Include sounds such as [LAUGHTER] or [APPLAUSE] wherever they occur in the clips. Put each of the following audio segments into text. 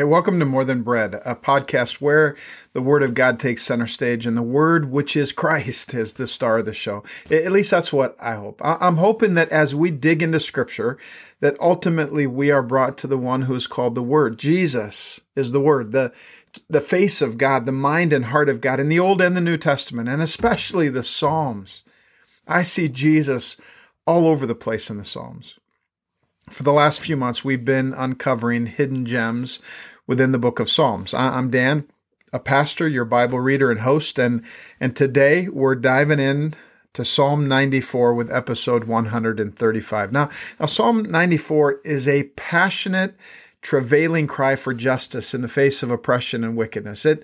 Hey, welcome to More Than Bread, a podcast where the Word of God takes center stage and the Word, which is Christ, [LAUGHS] is the star of the show. At least that's what I hope. I'm hoping that as we dig into Scripture, that ultimately we are brought to the one who is called the Word. Jesus is the Word, the the face of God, the mind and heart of God in the Old and the New Testament, and especially the Psalms. I see Jesus all over the place in the Psalms. For the last few months, we've been uncovering hidden gems within the book of Psalms. I'm Dan, a pastor, your Bible reader and host, and, and today we're diving in to Psalm 94 with episode 135. Now, now Psalm 94 is a passionate, travailing cry for justice in the face of oppression and wickedness. It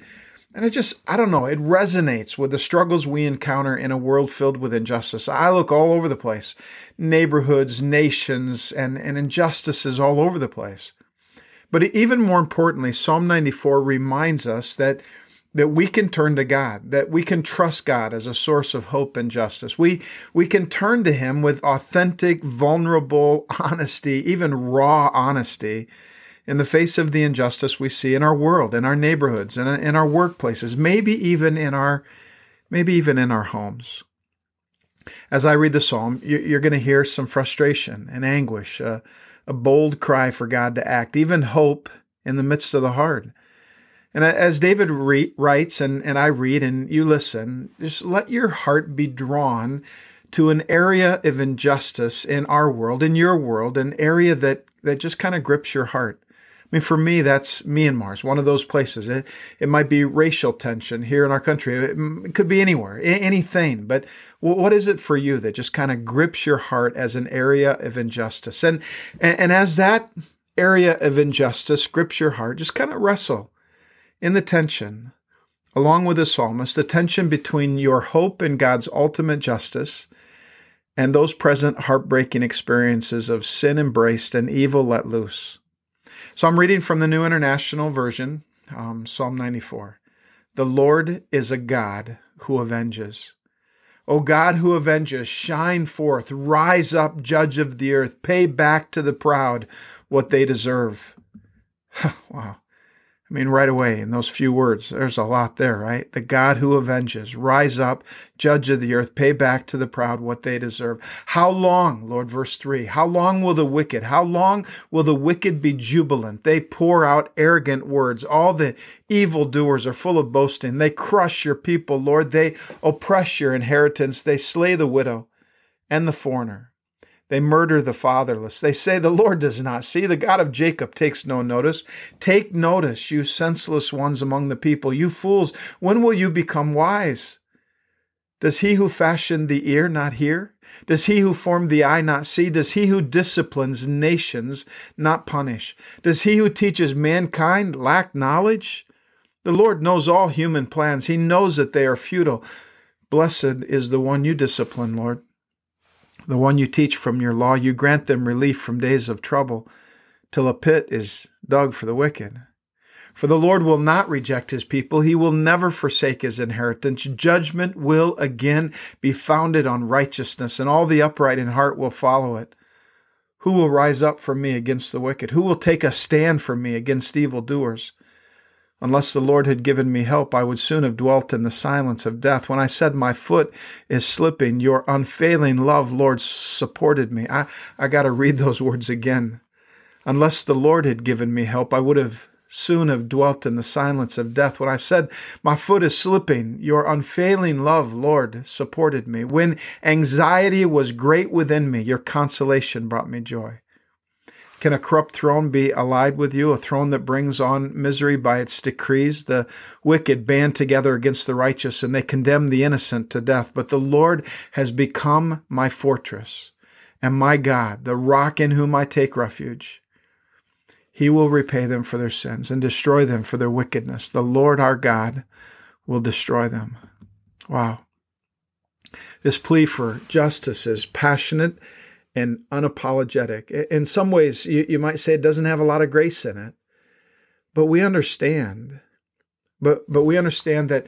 and it just, I don't know, it resonates with the struggles we encounter in a world filled with injustice. I look all over the place neighborhoods, nations, and, and injustices all over the place. But even more importantly, Psalm 94 reminds us that that we can turn to God, that we can trust God as a source of hope and justice. We we can turn to him with authentic, vulnerable [LAUGHS] honesty, even raw honesty in the face of the injustice we see in our world, in our neighborhoods, and in our workplaces, maybe even in our maybe even in our homes. As I read the psalm, you're going to hear some frustration and anguish, uh, a bold cry for God to act, even hope in the midst of the hard. And as David re- writes, and, and I read, and you listen, just let your heart be drawn to an area of injustice in our world, in your world, an area that, that just kind of grips your heart. I mean, for me, that's Myanmar. It's one of those places. It, it might be racial tension here in our country. It, it could be anywhere, anything. But what is it for you that just kind of grips your heart as an area of injustice? And, and, and as that area of injustice grips your heart, just kind of wrestle in the tension, along with the psalmist, the tension between your hope in God's ultimate justice and those present heartbreaking experiences of sin embraced and evil let loose. So I'm reading from the New International Version, um, Psalm 94. The Lord is a God who avenges. O God who avenges, shine forth, rise up, judge of the earth, pay back to the proud what they deserve. [LAUGHS] wow. I mean, right away in those few words, there's a lot there, right? The God who avenges, rise up, judge of the earth, pay back to the proud what they deserve. How long, Lord, verse three, how long will the wicked, how long will the wicked be jubilant? They pour out arrogant words. All the evildoers are full of boasting. They crush your people, Lord. They oppress your inheritance. They slay the widow and the foreigner. They murder the fatherless. They say, The Lord does not see. The God of Jacob takes no notice. Take notice, you senseless ones among the people. You fools, when will you become wise? Does he who fashioned the ear not hear? Does he who formed the eye not see? Does he who disciplines nations not punish? Does he who teaches mankind lack knowledge? The Lord knows all human plans. He knows that they are futile. Blessed is the one you discipline, Lord the one you teach from your law, you grant them relief from days of trouble, till a pit is dug for the wicked. For the Lord will not reject his people. He will never forsake his inheritance. Judgment will again be founded on righteousness, and all the upright in heart will follow it. Who will rise up for me against the wicked? Who will take a stand for me against evildoers? Unless the Lord had given me help, I would soon have dwelt in the silence of death. When I said my foot is slipping, your unfailing love, Lord, supported me. I, I got to read those words again. Unless the Lord had given me help, I would have soon have dwelt in the silence of death. When I said, My foot is slipping, your unfailing love, Lord, supported me. When anxiety was great within me, your consolation brought me joy. Can a corrupt throne be allied with you, a throne that brings on misery by its decrees? The wicked band together against the righteous, and they condemn the innocent to death. But the Lord has become my fortress and my God, the rock in whom I take refuge. He will repay them for their sins and destroy them for their wickedness. The Lord our God will destroy them. Wow. This plea for justice is passionate and unapologetic. In some ways, you, you might say it doesn't have a lot of grace in it, but we understand. But but we understand that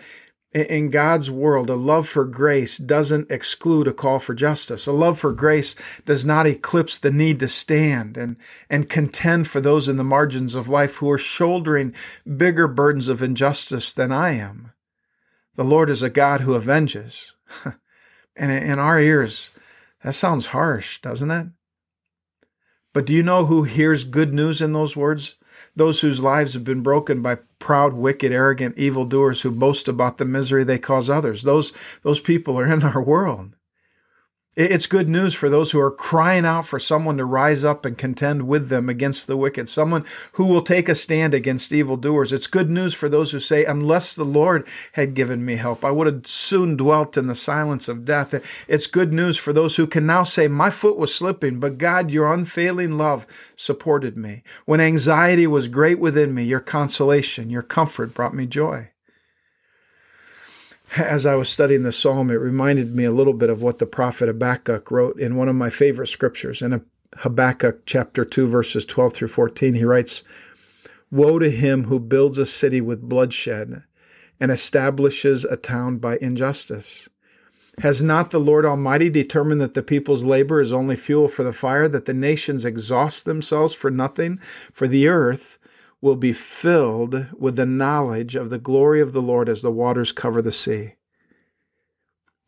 in God's world, a love for grace doesn't exclude a call for justice. A love for grace does not eclipse the need to stand and, and contend for those in the margins of life who are shouldering bigger burdens of injustice than I am. The Lord is a God who avenges. [LAUGHS] and in our ears, that sounds harsh, doesn't it? But do you know who hears good news in those words? those whose lives have been broken by proud, wicked, arrogant evildoers who boast about the misery they cause others. Those, those people are in our world. It's good news for those who are crying out for someone to rise up and contend with them against the wicked, someone who will take a stand against evildoers. It's good news for those who say, Unless the Lord had given me help, I would have soon dwelt in the silence of death. It's good news for those who can now say, My foot was slipping, but God, your unfailing love supported me. When anxiety was great within me, your consolation, your comfort brought me joy as I was studying the psalm, it reminded me a little bit of what the prophet Habakkuk wrote in one of my favorite scriptures. In Habakkuk chapter 2, verses 12 through 14, he writes, Woe to him who builds a city with bloodshed and establishes a town by injustice. Has not the Lord Almighty determined that the people's labor is only fuel for the fire, that the nations exhaust themselves for nothing? For the earth will be filled with the knowledge of the glory of the Lord as the waters cover the sea.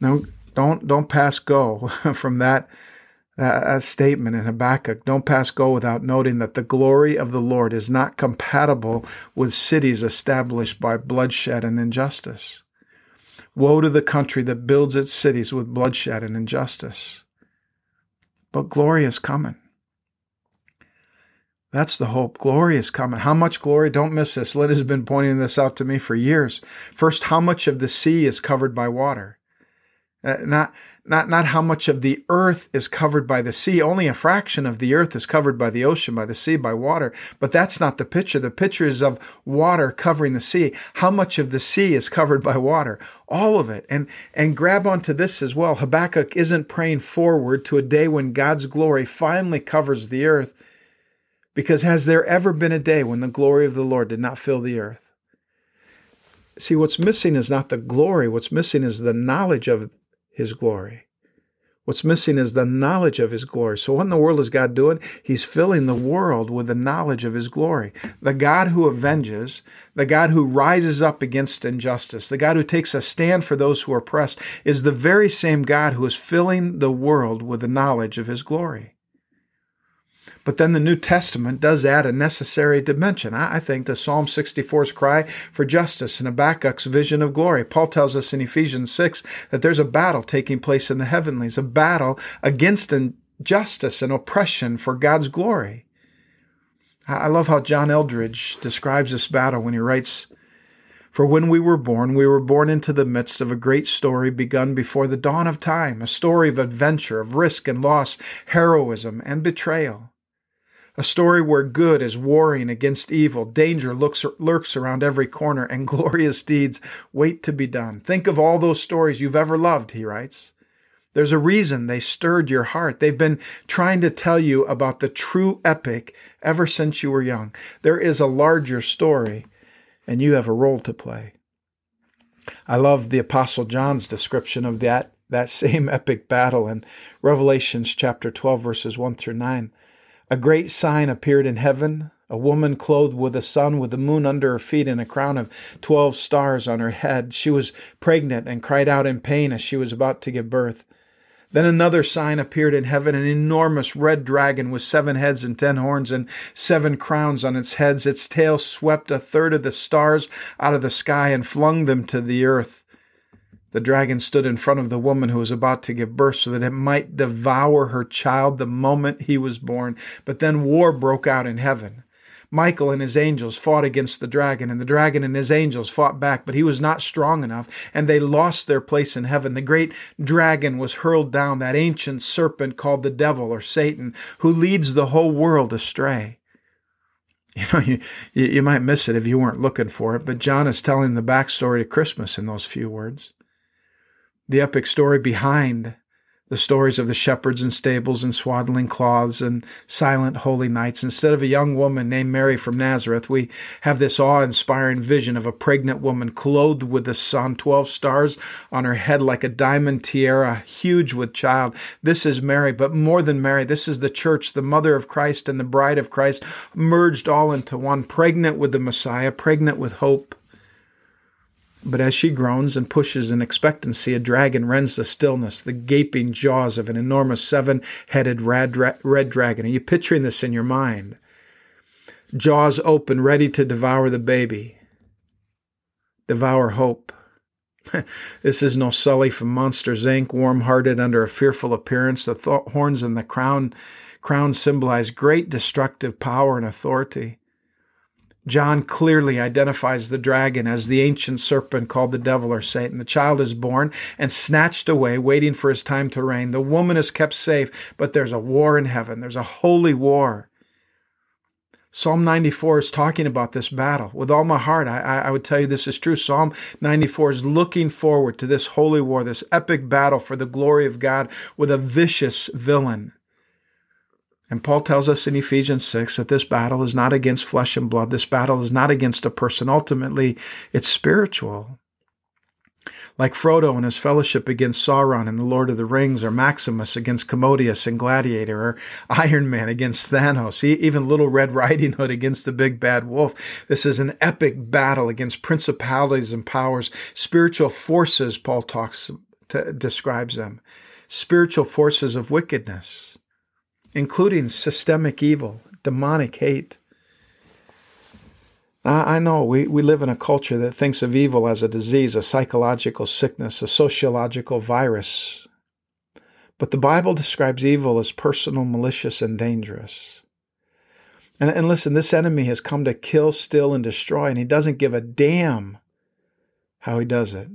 Now, don't don't pass go [LAUGHS] from that uh, statement in Habakkuk. Don't pass go without noting that the glory of the Lord is not compatible with cities established by bloodshed and injustice. Woe to the country that builds its cities with bloodshed and injustice. But glory is coming. That's the hope. Glory is coming. How much glory? Don't miss this. Lynn has been pointing this out to me for years. First, how much of the sea is covered by water? Uh, not, not, not how much of the earth is covered by the sea. Only a fraction of the earth is covered by the ocean, by the sea, by water. But that's not the picture. The picture is of water covering the sea. How much of the sea is covered by water? All of it. And, and grab onto this as well. Habakkuk isn't praying forward to a day when God's glory finally covers the earth because has there ever been a day when the glory of the Lord did not fill the earth? See, what's missing is not the glory, what's missing is the knowledge of his glory. What's missing is the knowledge of his glory. So, what in the world is God doing? He's filling the world with the knowledge of his glory. The God who avenges, the God who rises up against injustice, the God who takes a stand for those who are oppressed, is the very same God who is filling the world with the knowledge of his glory. But then the New Testament does add a necessary dimension, I think, to Psalm 64's cry for justice and Habakkuk's vision of glory. Paul tells us in Ephesians 6 that there's a battle taking place in the heavenlies, a battle against injustice and oppression for God's glory. I love how John Eldredge describes this battle when he writes, for when we were born, we were born into the midst of a great story begun before the dawn of time, a story of adventure, of risk and loss, heroism and betrayal a story where good is warring against evil, danger looks, lurks around every corner, and [LAUGHS] glorious deeds wait to be done. Think of all those stories you've ever loved, he writes. There's a reason they stirred your heart. They've been trying to tell you about the true epic ever since you were young. There is a larger story, and you have a role to play. I love the Apostle John's description of that, that same [LAUGHS] epic battle in Revelations chapter 12, verses 1 through 9. A great sign appeared in heaven a woman clothed with the sun, with the moon under her feet, and a crown of twelve stars on her head. She was pregnant and cried out in pain as she was about to give birth. Then another sign appeared in heaven an enormous red dragon with seven heads and ten horns and seven crowns on its heads. Its tail swept a third of the stars out of the sky and flung them to the earth. The dragon stood in front of the woman who was about to give birth so that it might devour her child the moment he was born. But then war broke out in heaven. Michael and his angels fought against the dragon, and the dragon and his angels fought back, but he was not strong enough, and they lost their place in heaven. The great dragon was hurled down, that ancient serpent called the devil or Satan, who leads the whole world astray. [LAUGHS] You know, you, you might miss it if you weren't looking for it, but John is telling the backstory to Christmas in those few words the epic story behind the stories of the shepherds and stables and swaddling cloths and silent holy nights. Instead of a young woman named Mary from Nazareth, we have this awe inspiring vision of a pregnant woman clothed with the sun, 12 stars on her head like a diamond tiara, huge with child. This is Mary, but more than Mary, this is the church, the mother of Christ and the bride of Christ, merged all into one, pregnant with the Messiah, pregnant with hope. But as she groans and pushes in expectancy, a dragon rends the stillness, the gaping jaws of an enormous seven headed red, red dragon. Are you picturing this in your mind? Jaws open, ready to devour the baby. Devour hope. [LAUGHS] this is no Sully from Monsters Inc., warm hearted under a fearful appearance. The th- horns and the crown, crown symbolize great destructive power and authority. John clearly identifies the dragon as the ancient serpent called the devil or Satan. The child is born and snatched away, waiting for his time to reign. The woman is kept safe, but there's a war in heaven. There's a holy war. Psalm 94 is talking about this battle. With all my heart, I, I, would tell you this is true. Psalm 94 is looking forward to this holy war, this epic battle for the glory of God with a vicious villain. And Paul tells us in Ephesians 6 that this battle is not against flesh and blood. This battle is not against a person. Ultimately, it's spiritual. Like Frodo and his fellowship against Sauron in The Lord of the Rings, or Maximus against Commodus in Gladiator, or Iron Man against Thanos, even Little Red Riding Hood against the big bad wolf. This is an epic battle against principalities and powers, spiritual forces, Paul talks, describes them, spiritual forces of wickedness including systemic evil, demonic hate. I know we, we live in a culture that thinks of evil as a disease, a psychological sickness, a sociological virus. But the Bible describes evil as personal, malicious, and dangerous. And, and listen, this enemy has come to kill, steal, and destroy, and he doesn't give a damn how he does it.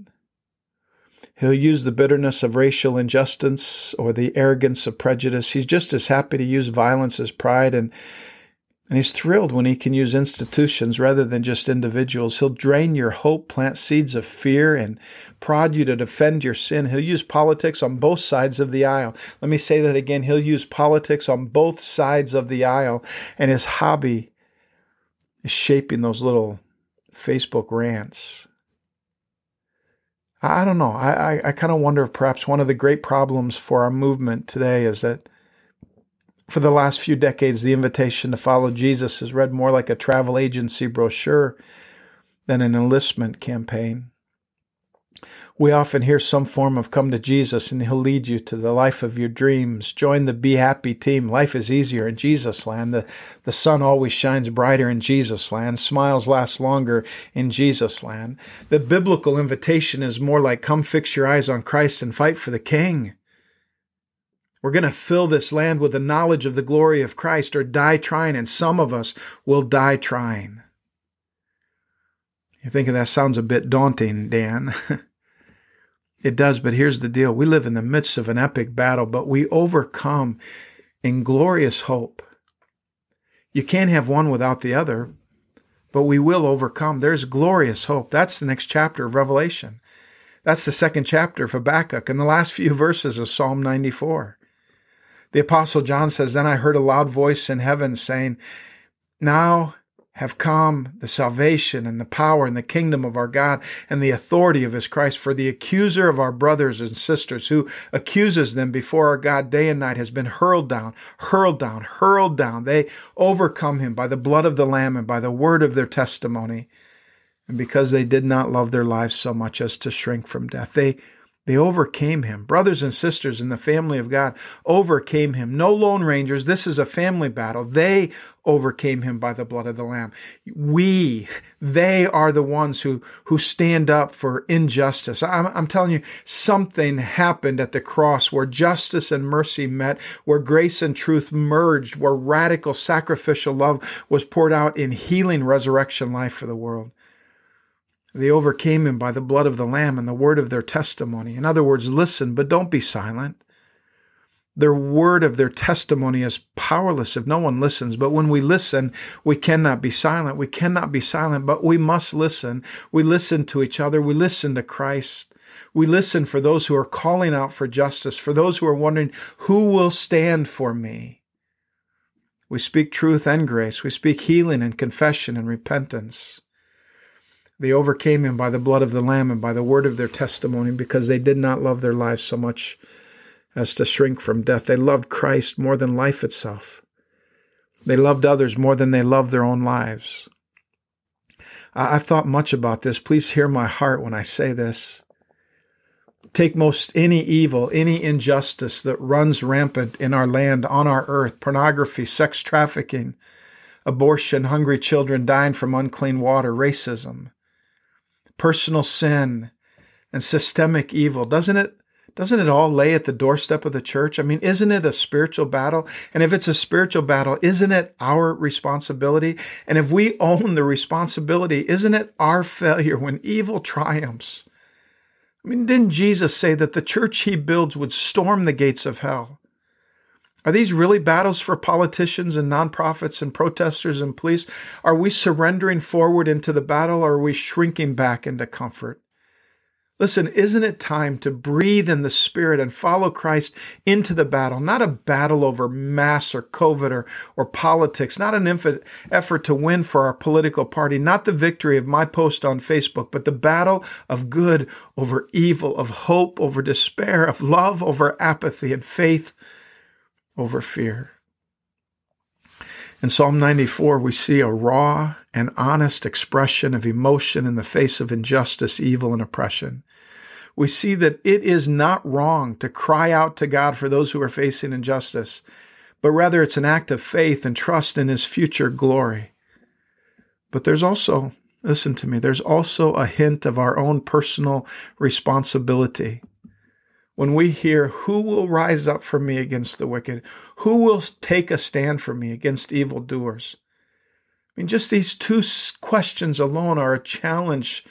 He'll use the bitterness of racial injustice or the arrogance of prejudice. He's just as happy to use violence as pride and and he's thrilled when he can use institutions rather than just individuals. He'll drain your hope, plant seeds of fear, and prod you to defend your sin. He'll use politics on both sides of the aisle. Let me say that again. He'll use politics on both sides of the aisle. And his hobby is shaping those little Facebook rants. I don't know. I, I, I kind of wonder if perhaps one of the great problems for our movement today is that for the last few decades, the invitation to follow Jesus has read more like a travel agency brochure than an enlistment campaign. We often hear some form of come to Jesus and he'll lead you to the life of your dreams. Join the Be Happy team. Life is easier in Jesus land. The, the sun always shines brighter in Jesus land. Smiles last longer in Jesus land. The biblical invitation is more like come fix your eyes on Christ and fight for the King. We're going to fill this land with the knowledge of the glory of Christ or die trying, and some of us will die trying. You're thinking that sounds a bit daunting, Dan. [LAUGHS] It does, but here's the deal. We live in the midst of an epic battle, but we overcome in glorious hope. You can't have one without the other, but we will overcome. There's glorious hope. That's the next chapter of Revelation. That's the second chapter of Habakkuk and the last few verses of Psalm 94. The Apostle John says, Then I heard a loud voice in heaven saying, Now have come the salvation and the power and the kingdom of our God and the authority of his Christ. For the accuser of our brothers and sisters who accuses them before our God day and night has been hurled down, hurled down, hurled down. They overcome him by the blood of the Lamb and by the word of their testimony. And because they did not love their lives so much as to shrink from death, they they overcame him. Brothers and sisters in the family of God overcame him. No lone rangers. This is a family battle. They overcame him by the blood of the Lamb. We, they are the ones who, who stand up for injustice. I'm, I'm telling you, something happened at the cross where justice and mercy met, where grace and truth merged, where radical sacrificial love was poured out in healing resurrection life for the world. They overcame him by the blood of the Lamb and the word of their testimony. In other words, listen, but don't be silent. Their word of their testimony is powerless if no one listens. But when we listen, we cannot be silent. We cannot be silent, but we must listen. We listen to each other. We listen to Christ. We listen for those who are calling out for justice, for those who are wondering, who will stand for me? We speak truth and grace. We speak healing and confession and repentance. They overcame him by the blood of the Lamb and by the word of their testimony because they did not love their lives so much as to shrink from death. They loved Christ more than life itself. They loved others more than they loved their own lives. I've thought much about this. Please hear my heart when I say this. Take most any evil, any injustice that runs rampant in our land, on our earth pornography, sex trafficking, abortion, hungry children dying from unclean water, racism, personal sin, and systemic evil. Doesn't it doesn't it all lay at the doorstep of the church? I mean, isn't it a spiritual battle? And if it's a spiritual battle, isn't it our responsibility? And if we own the responsibility, isn't it our failure when evil triumphs? I mean, didn't Jesus say that the church he builds would storm the gates of hell? Are these really battles for politicians and nonprofits and protesters and police? Are we surrendering forward into the battle or are we shrinking back into comfort? Listen, isn't it time to breathe in the Spirit and follow Christ into the battle? Not a battle over mass or COVID or, or politics, not an effort to win for our political party, not the victory of my post on Facebook, but the battle of good over evil, of hope over despair, of love over apathy, and faith over fear. In Psalm 94, we see a raw and honest expression of emotion in the face of injustice, evil, and oppression. We see that it is not wrong to cry out to God for those who are facing injustice, but rather it's an act of faith and trust in His future glory. But there's also, listen to me, there's also a hint of our own personal responsibility when we hear, Who will rise up for me against the wicked? Who will take a stand for me against evildoers? I mean, just these two questions alone are a challenge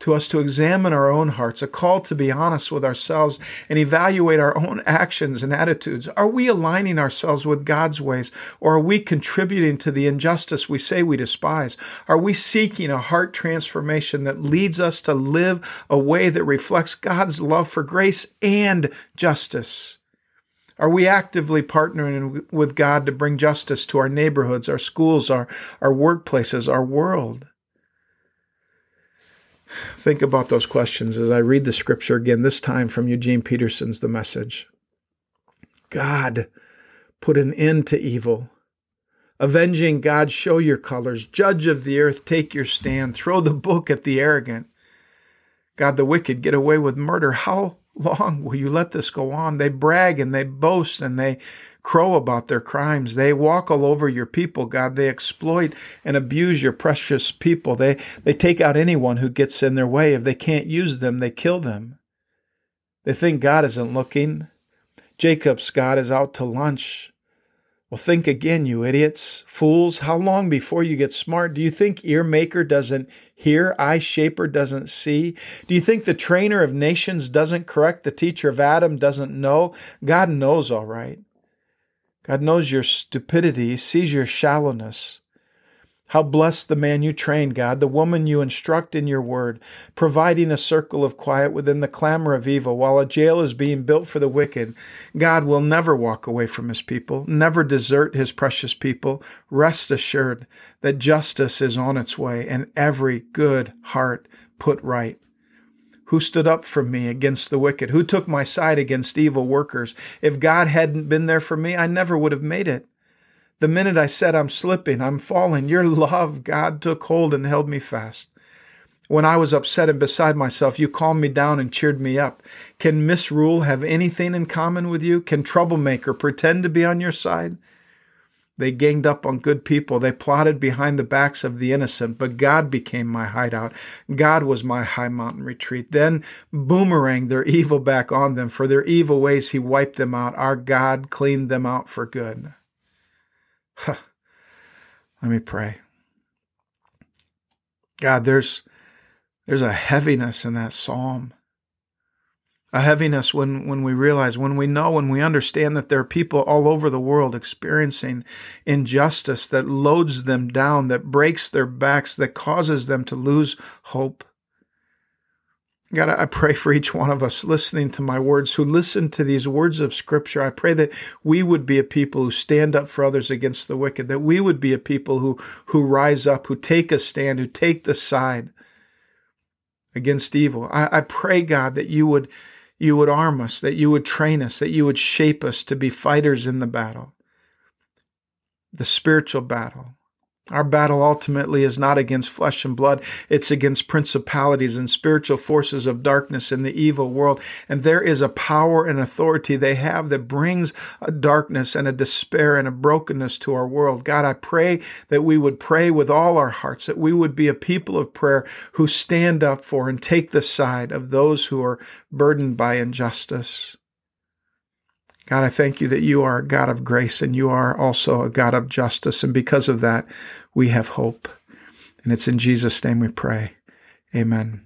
to us to examine our own hearts, a call to be honest with ourselves and evaluate our own actions and attitudes. Are we aligning ourselves with God's ways or are we contributing to the injustice we say we despise? Are we seeking a heart transformation that leads us to live a way that reflects God's love for grace and justice? Are we actively partnering with God to bring justice to our neighborhoods, our schools, our, our workplaces, our world? Think about those questions as I read the scripture again, this time from Eugene Peterson's The Message. God, put an end to evil. Avenging God, show your colors. Judge of the earth, take your stand. Throw the book at the arrogant. God, the wicked get away with murder. How long will you let this go on? They brag and they boast and they crow about their crimes. They walk all over your people, God. They exploit and abuse your precious people. They, they take out anyone who gets in their way. If they can't use them, they kill them. They think God isn't looking. Jacob's God is out to lunch. Well, think again, you idiots, fools. How long before you get smart? Do you think ear maker doesn't hear, eye shaper doesn't see? Do you think the trainer of nations doesn't correct, the teacher of Adam doesn't know? God knows all right. God knows your stupidity, sees your shallowness. How blessed the man you train, God, the woman you instruct in your word, providing a circle of quiet within the clamor of evil while a jail is being built for the wicked. God will never walk away from his people, never desert his precious people. Rest assured that justice is on its way and every good heart put right. Who stood up for me against the wicked? Who took my side against evil workers? If God hadn't been there for me, I never would have made it. The minute I said, I'm slipping, I'm falling, your love, God, took hold and held me fast. When I was upset and beside myself, you calmed me down and cheered me up. Can misrule have anything in common with you? Can troublemaker pretend to be on your side? They ganged up on good people. They plotted behind the backs of the innocent, but God became my hideout. God was my high mountain retreat. Then boomerang their evil back on them. For their evil ways, He wiped them out. Our God cleaned them out for good. Let me pray. God, there's there's a heaviness in that psalm a heaviness when, when we realize, when we know, when we understand that there are people all over the world experiencing injustice that loads them down, that breaks their backs, that causes them to lose hope. God, I pray for each one of us listening to my words, who listen to these words of Scripture. I pray that we would be a people who stand up for others against the wicked, that we would be a people who, who rise up, who take a stand, who take the side against evil. I, I pray, God, that you would, you would arm us, that you would train us, that you would shape us to be fighters in the battle, the spiritual battle, our battle ultimately is not against flesh and blood. It's against principalities and spiritual forces of darkness in the evil world. And there is a power and authority they have that brings a darkness and a despair and a brokenness to our world. God, I pray that we would pray with all our hearts, that we would be a people of prayer who stand up for and take the side of those who are burdened by injustice. God, I thank you that you are a God of grace and you are also a God of justice. And because of that, we have hope. And it's in Jesus' name we pray. Amen.